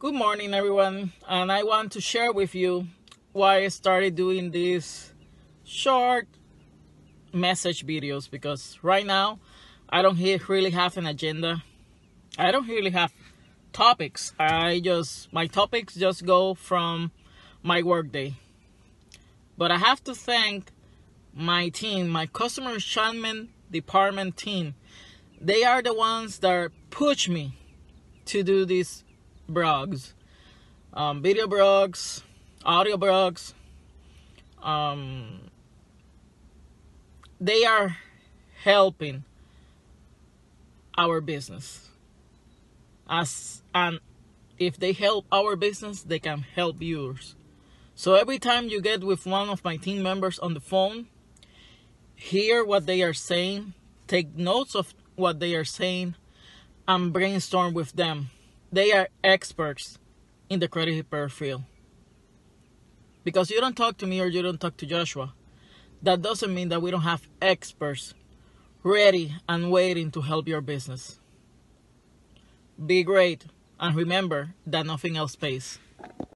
Good morning, everyone, and I want to share with you why I started doing these short message videos because right now I don't really have an agenda. I don't really have topics. I just my topics just go from my workday. But I have to thank my team, my customer enchantment department team. They are the ones that push me to do these blogs, um, video blogs, audio blogs. Um, they are helping our business. As and if they help our business, they can help yours. So every time you get with one of my team members on the phone, hear what they are saying, take notes of what they are saying, and brainstorm with them they are experts in the credit repair field. Because you don't talk to me or you don't talk to Joshua, that doesn't mean that we don't have experts ready and waiting to help your business. Be great and remember that nothing else pays.